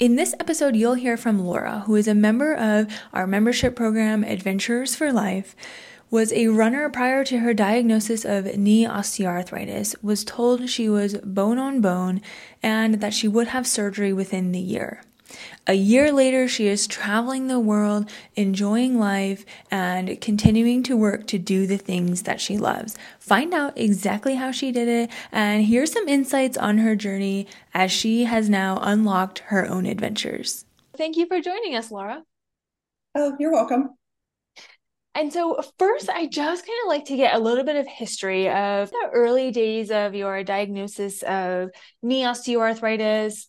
In this episode, you'll hear from Laura, who is a member of our membership program, Adventurers for Life, was a runner prior to her diagnosis of knee osteoarthritis, was told she was bone on bone, and that she would have surgery within the year. A year later, she is traveling the world, enjoying life, and continuing to work to do the things that she loves. Find out exactly how she did it, and here's some insights on her journey as she has now unlocked her own adventures. Thank you for joining us, Laura. Oh, you're welcome. And so, first, I just kind of like to get a little bit of history of the early days of your diagnosis of knee osteoarthritis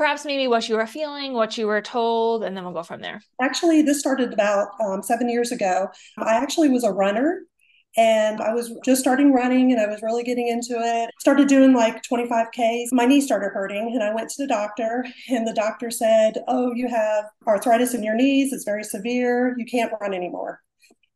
perhaps maybe what you were feeling, what you were told, and then we'll go from there. Actually, this started about um, seven years ago. I actually was a runner and I was just starting running and I was really getting into it. Started doing like 25Ks. My knee started hurting and I went to the doctor and the doctor said, Oh, you have arthritis in your knees. It's very severe. You can't run anymore.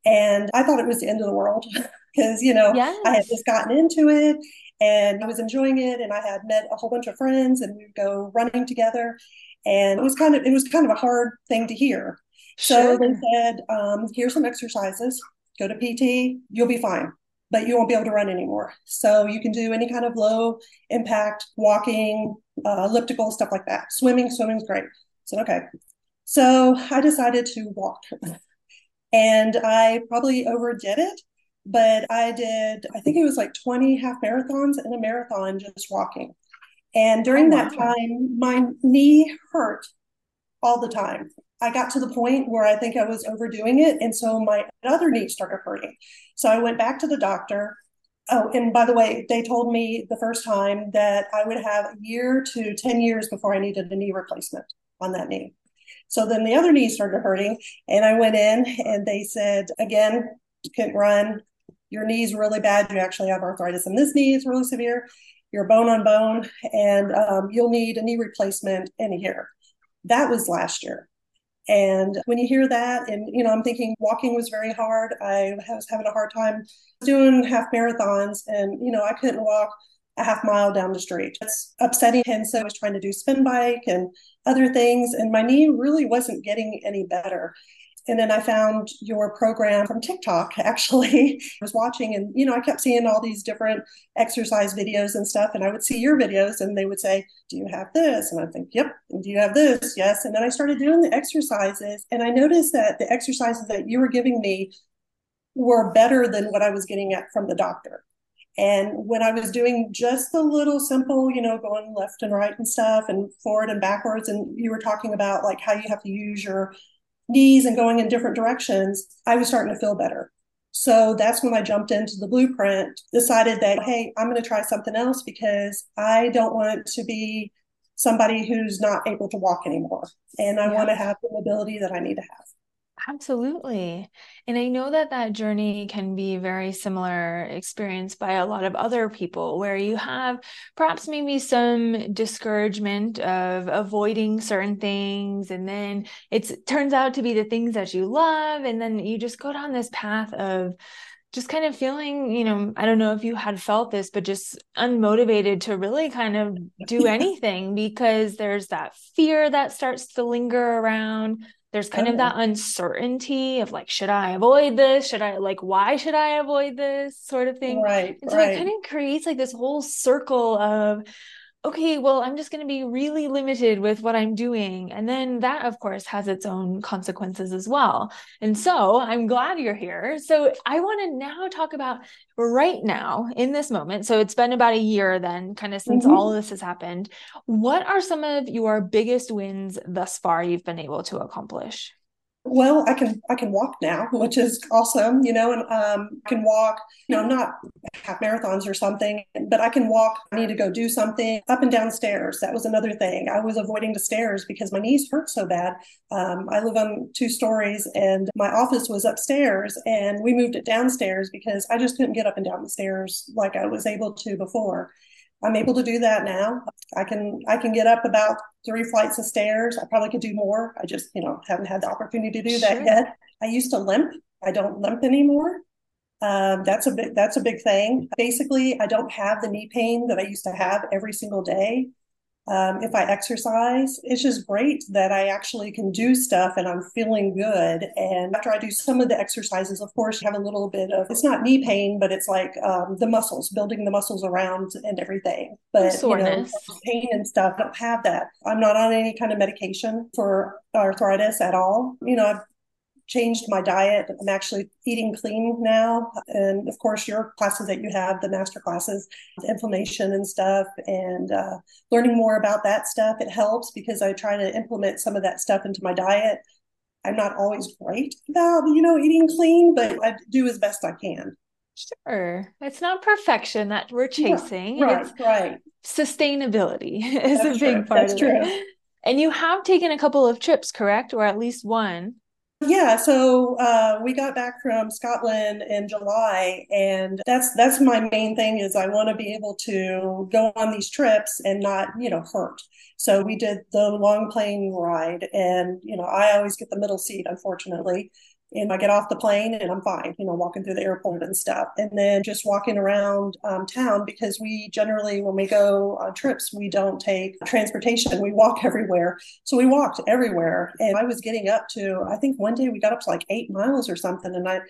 And I thought it was the end of the world because, you know, yes. I had just gotten into it and I was enjoying it. And I had met a whole bunch of friends, and we'd go running together. And it was kind of it was kind of a hard thing to hear. Sure. So they said, um, "Here's some exercises. Go to PT. You'll be fine." But you won't be able to run anymore. So you can do any kind of low impact walking, uh, elliptical, stuff like that. Swimming, swimming's great. So okay. So I decided to walk. and I probably overdid it but I did, I think it was like 20 half marathons and a marathon just walking. And during oh, wow. that time, my knee hurt all the time. I got to the point where I think I was overdoing it. And so my other knee started hurting. So I went back to the doctor. Oh, and by the way, they told me the first time that I would have a year to 10 years before I needed a knee replacement on that knee. So then the other knee started hurting. And I went in and they said, again, you can't run your knee's really bad, you actually have arthritis in this knee, it's really severe, you're bone on bone, and um, you'll need a knee replacement in a year. That was last year. And when you hear that, and you know, I'm thinking walking was very hard. I was having a hard time doing half marathons, and you know, I couldn't walk a half mile down the street. It's upsetting. And so I was trying to do spin bike and other things, and my knee really wasn't getting any better and then I found your program from TikTok. Actually, I was watching, and you know, I kept seeing all these different exercise videos and stuff. And I would see your videos, and they would say, "Do you have this?" And I think, "Yep." And do you have this? Yes. And then I started doing the exercises, and I noticed that the exercises that you were giving me were better than what I was getting at from the doctor. And when I was doing just the little simple, you know, going left and right and stuff and forward and backwards, and you were talking about like how you have to use your knees and going in different directions, I was starting to feel better. So that's when I jumped into the blueprint, decided that, hey, I'm going to try something else because I don't want to be somebody who's not able to walk anymore. And I yeah. want to have the mobility that I need to have. Absolutely. And I know that that journey can be very similar experienced by a lot of other people where you have perhaps maybe some discouragement of avoiding certain things and then it turns out to be the things that you love and then you just go down this path of just kind of feeling, you know, I don't know if you had felt this, but just unmotivated to really kind of do anything because there's that fear that starts to linger around there's kind oh. of that uncertainty of like should i avoid this should i like why should i avoid this sort of thing right and so right. it kind of creates like this whole circle of okay, well, I'm just going to be really limited with what I'm doing. And then that, of course, has its own consequences as well. And so I'm glad you're here. So I want to now talk about right now in this moment. So it's been about a year then, kind of since mm-hmm. all of this has happened. What are some of your biggest wins thus far you've been able to accomplish? Well i can i can walk now which is awesome you know and um, i can walk you know not half marathons or something but i can walk i need to go do something up and down stairs. That was another thing. I was avoiding the stairs because my knees hurt so bad. Um, i live on two stories and my office was upstairs and we moved it downstairs because i just couldn't get up and down the stairs like i was able to before I'm able to do that now. I can I can get up about three flights of stairs. I probably could do more. I just, you know, haven't had the opportunity to do that sure. yet. I used to limp. I don't limp anymore. Um, that's a big that's a big thing. Basically, I don't have the knee pain that I used to have every single day. Um, if I exercise, it's just great that I actually can do stuff and I'm feeling good. And after I do some of the exercises, of course, you have a little bit of it's not knee pain, but it's like um, the muscles, building the muscles around and everything. But soreness, you know, pain and stuff, I don't have that. I'm not on any kind of medication for arthritis at all. You know, I've changed my diet. I'm actually eating clean now. And of course, your classes that you have, the master classes, inflammation and stuff, and uh, learning more about that stuff, it helps because I try to implement some of that stuff into my diet. I'm not always great about, you know, eating clean, but I do as best I can. Sure. It's not perfection that we're chasing. Yeah, right, it's right. Sustainability is That's a big true. part That's of true. it. And you have taken a couple of trips, correct? Or at least one. Yeah, so uh, we got back from Scotland in July, and that's that's my main thing is I want to be able to go on these trips and not, you know, hurt. So we did the long plane ride, and you know, I always get the middle seat, unfortunately and I get off the plane and I'm fine, you know, walking through the airport and stuff. And then just walking around um, town because we generally, when we go on trips, we don't take transportation. We walk everywhere. So we walked everywhere. And I was getting up to, I think one day we got up to like eight miles or something. And I,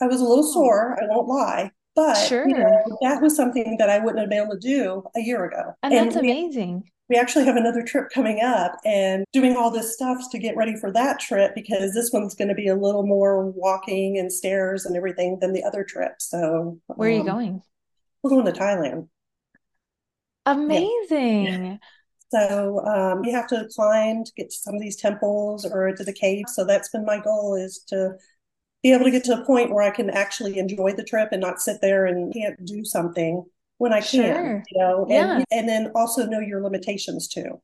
I was a little sore, I won't lie. But sure. you know, that was something that I wouldn't have been able to do a year ago. And, and that's amazing we actually have another trip coming up and doing all this stuff to get ready for that trip because this one's going to be a little more walking and stairs and everything than the other trip. So, where are you um, going? We're going to Thailand. Amazing. Yeah. So um, you have to climb to get to some of these temples or to the caves. So that's been my goal is to be able to get to a point where I can actually enjoy the trip and not sit there and can't do something when I sure. can, you know, and, yeah. and then also know your limitations too.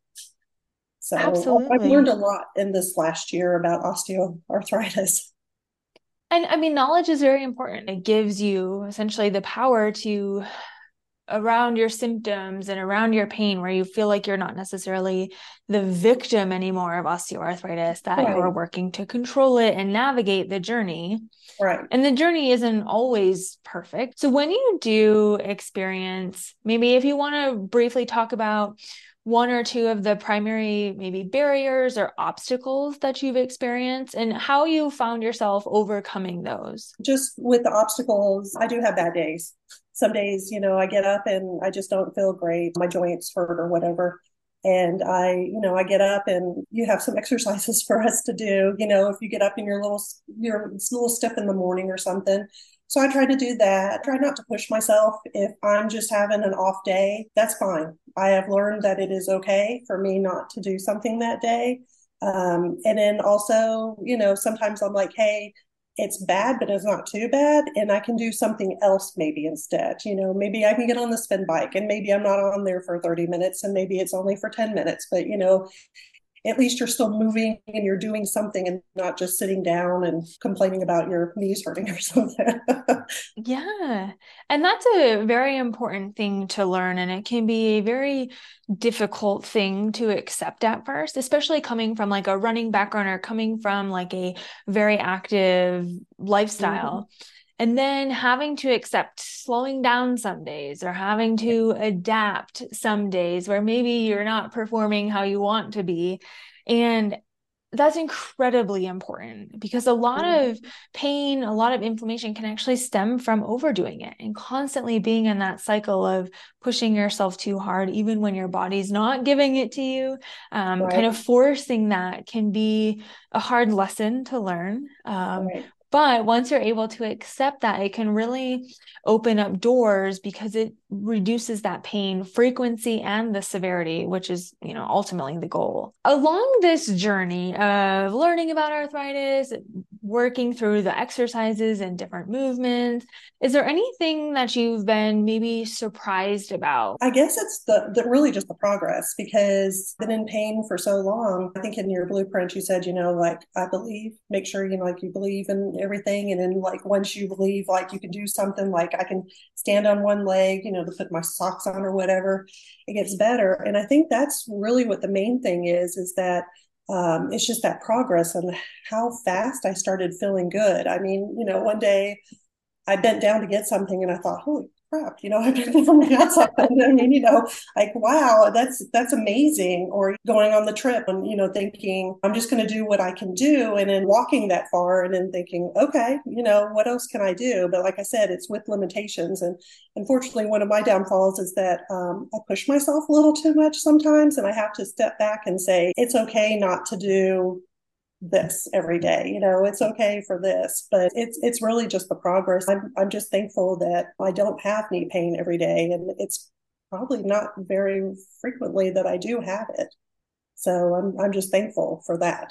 So oh, Absolutely. I've learned a lot in this last year about osteoarthritis. And I mean, knowledge is very important. It gives you essentially the power to around your symptoms and around your pain where you feel like you're not necessarily the victim anymore of osteoarthritis that right. you're working to control it and navigate the journey. Right. And the journey isn't always perfect. So when you do experience maybe if you want to briefly talk about one or two of the primary maybe barriers or obstacles that you've experienced and how you found yourself overcoming those. Just with the obstacles i do have bad days some days, you know, I get up and I just don't feel great. My joints hurt or whatever. And I, you know, I get up and you have some exercises for us to do. You know, if you get up and you're a little, you're a little stiff in the morning or something. So I try to do that. I try not to push myself. If I'm just having an off day, that's fine. I have learned that it is okay for me not to do something that day. Um, and then also, you know, sometimes I'm like, hey, it's bad, but it's not too bad. And I can do something else maybe instead. You know, maybe I can get on the spin bike and maybe I'm not on there for 30 minutes and maybe it's only for 10 minutes. But, you know, at least you're still moving and you're doing something and not just sitting down and complaining about your knees hurting or something. yeah. And that's a very important thing to learn. And it can be a very difficult thing to accept at first, especially coming from like a running background or coming from like a very active lifestyle. Mm-hmm and then having to accept slowing down some days or having to adapt some days where maybe you're not performing how you want to be and that's incredibly important because a lot mm-hmm. of pain, a lot of inflammation can actually stem from overdoing it and constantly being in that cycle of pushing yourself too hard, even when your body's not giving it to you. Um, right. Kind of forcing that can be a hard lesson to learn. Um, right. But once you're able to accept that, it can really open up doors because it reduces that pain frequency and the severity, which is, you know, ultimately the goal. Along this journey of learning about arthritis, working through the exercises and different movements, is there anything that you've been maybe surprised about? I guess it's the, the really just the progress because I've been in pain for so long. I think in your blueprint you said, you know, like I believe, make sure you know, like you believe in everything. And then like once you believe like you can do something, like I can stand on one leg, you know, to put my socks on or whatever, it gets better. And I think that's really what the main thing is, is that um, it's just that progress and how fast I started feeling good. I mean, you know, one day I bent down to get something and I thought, holy crap, you know, I've been from the outside. I mean, you know, like, wow, that's that's amazing. Or going on the trip and, you know, thinking, I'm just going to do what I can do. And then walking that far and then thinking, okay, you know, what else can I do? But like I said, it's with limitations. And unfortunately, one of my downfalls is that um, I push myself a little too much sometimes. And I have to step back and say, it's okay not to do this every day. You know, it's okay for this, but it's it's really just the progress. I'm I'm just thankful that I don't have knee pain every day, and it's probably not very frequently that I do have it. So I'm I'm just thankful for that.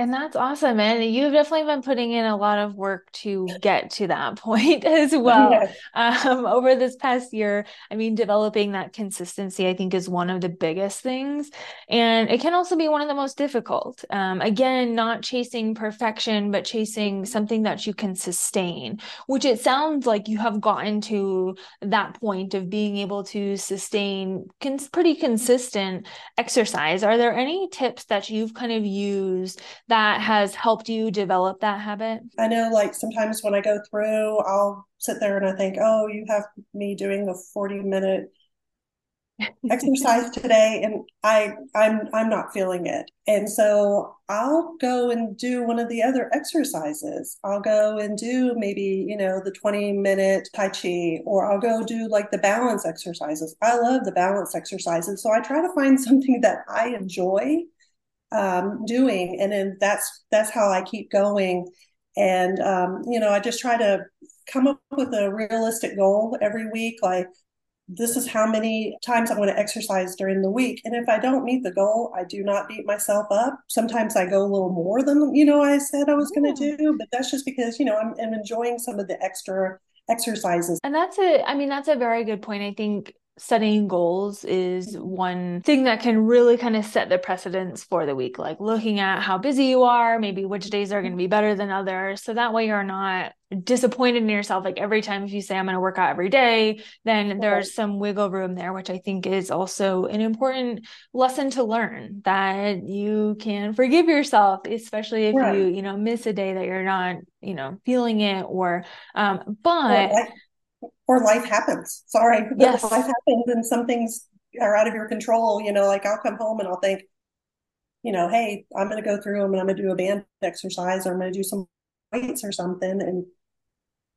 And that's awesome. And you've definitely been putting in a lot of work to get to that point as well. Yes. Um, over this past year, I mean, developing that consistency, I think, is one of the biggest things. And it can also be one of the most difficult. Um, again, not chasing perfection, but chasing something that you can sustain, which it sounds like you have gotten to that point of being able to sustain cons- pretty consistent exercise. Are there any tips that you've kind of used? That has helped you develop that habit? I know, like sometimes when I go through, I'll sit there and I think, oh, you have me doing a 40 minute exercise today and i i'm i'm not feeling it. And so i'll go and do one of the other exercises. I'll go and do maybe you know the 20 minute tai chi or i'll go do like the balance exercises. I love the balance exercises so i try to find something that i enjoy um, doing, and then that's that's how I keep going. And um, you know, I just try to come up with a realistic goal every week, like this is how many times I'm going to exercise during the week. And if I don't meet the goal, I do not beat myself up. Sometimes I go a little more than, you know, I said I was going to do, but that's just because, you know, I'm, I'm enjoying some of the extra exercises. And that's a, I mean, that's a very good point. I think setting goals is one thing that can really kind of set the precedence for the week like looking at how busy you are maybe which days are going to be better than others. So that way you're not disappointed in yourself. Like every time if you say i'm going to work out every day then there's some wiggle room there which i think is also an important lesson to learn that you can forgive yourself especially if right. you you know miss a day that you're not you know feeling it or um but or life happens. Sorry, yes. life happens and some things are out of your control. You know, like I'll come home and I'll think, you know, hey, I'm going to go through them and I'm going to do a band exercise or I'm going to do some weights or something, and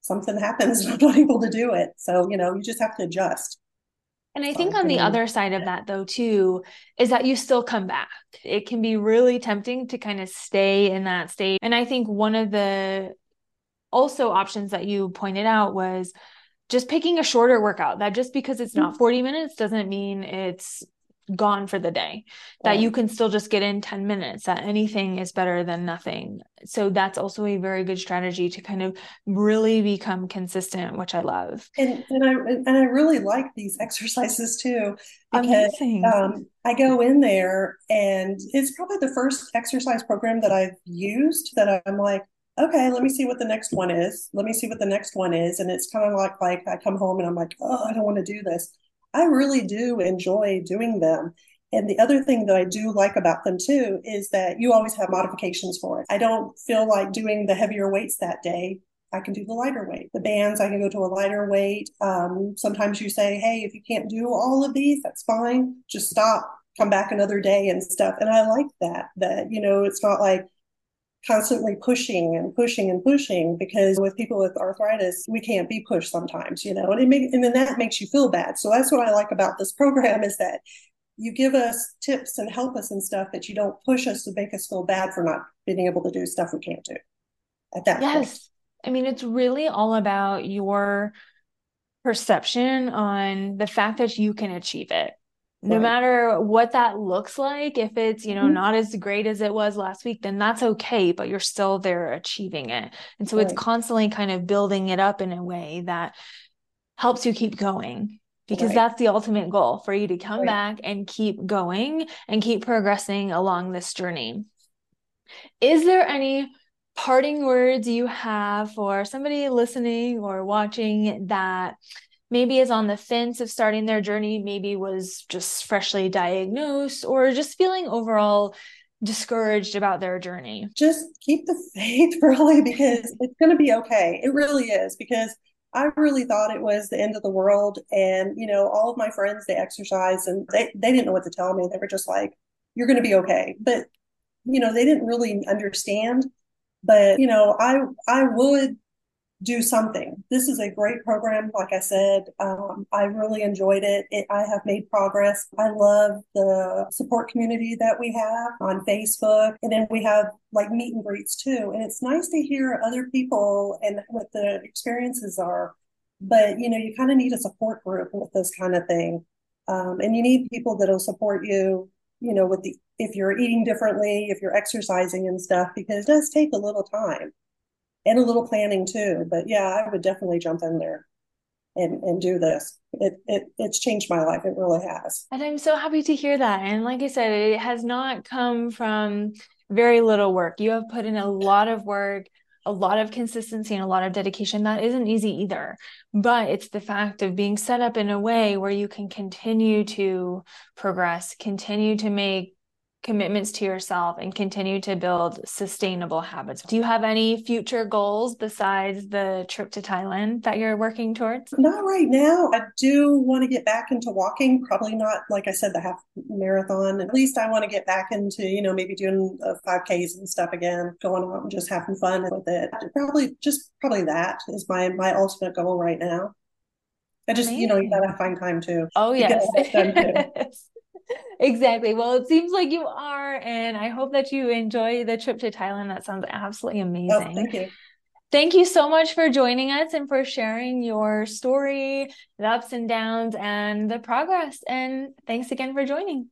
something happens and I'm not able to do it. So you know, you just have to adjust. And I think on the other side of that, though, too, is that you still come back. It can be really tempting to kind of stay in that state. And I think one of the also options that you pointed out was just picking a shorter workout that just because it's not mm-hmm. 40 minutes doesn't mean it's gone for the day. That you can still just get in 10 minutes that anything is better than nothing. So that's also a very good strategy to kind of really become consistent which i love. And, and i and i really like these exercises too because um, i go in there and it's probably the first exercise program that i've used that i'm like okay, let me see what the next one is. Let me see what the next one is. And it's kind of like like I come home and I'm like, oh, I don't want to do this. I really do enjoy doing them. And the other thing that I do like about them too is that you always have modifications for it. I don't feel like doing the heavier weights that day. I can do the lighter weight. The bands, I can go to a lighter weight. Um, sometimes you say, hey, if you can't do all of these, that's fine. Just stop, come back another day and stuff. And I like that, that, you know, it's not like, constantly pushing and pushing and pushing because with people with arthritis we can't be pushed sometimes you know and it make, and then that makes you feel bad. So that's what i like about this program is that you give us tips and help us and stuff but you don't push us to make us feel bad for not being able to do stuff we can't do at that yes. Point. i mean it's really all about your perception on the fact that you can achieve it no right. matter what that looks like if it's you know mm-hmm. not as great as it was last week then that's okay but you're still there achieving it and so right. it's constantly kind of building it up in a way that helps you keep going because right. that's the ultimate goal for you to come back and keep going and keep progressing along this journey is there any parting words you have for somebody listening or watching that maybe is on the fence of starting their journey, maybe was just freshly diagnosed, or just feeling overall discouraged about their journey? Just keep the faith, really, because it's going to be okay. It really is, because I really thought it was the end of the world. And, you know, all of my friends, they exercise and they, they didn't know what to tell me. They were just like, you're going to be okay. But, you know, they didn't really understand. But, you know, I, I would do something. This is a great program. Like I said, um, I really enjoyed it. it. I have made progress. I love the support community that we have on Facebook. And then we have like meet and greets too. And it's nice to hear other people and what the experiences are. But, you know, you kind of need a support group with this kind of thing. Um, and you need people that'll support you, you know, with the, if you're eating differently, if you're exercising and stuff, because it does take a little time and a little planning too. But yeah, I would definitely jump in there and and do this. It it it's changed my life. It really has. And I'm so happy to hear that. And like I said, it has not come from very little work. You have put in a lot of work, a lot of consistency and a lot of dedication. That isn't easy either. But it's the fact of being set up in a way where you can continue to progress, continue to make commitments to yourself and continue to build sustainable habits. Do you have any future goals besides the trip to Thailand that you're working towards? Not right now. I do want to get back into walking, probably not, like I said, the half marathon. At least I want to get back into, you know, maybe doing the 5Ks and stuff again, going out and just having fun with it. Probably just probably that is my my ultimate goal right now. I just, Amazing. you know, you gotta find time oh, too. Oh, yes. exactly. Well, it seems like you are, and I hope that you enjoy the trip to Thailand. That sounds absolutely oh, amazing. Oh, thank you. Thank you so much for joining us and for sharing your story, the ups and downs, and the progress. And thanks again for joining.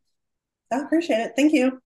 I appreciate it. Thank you.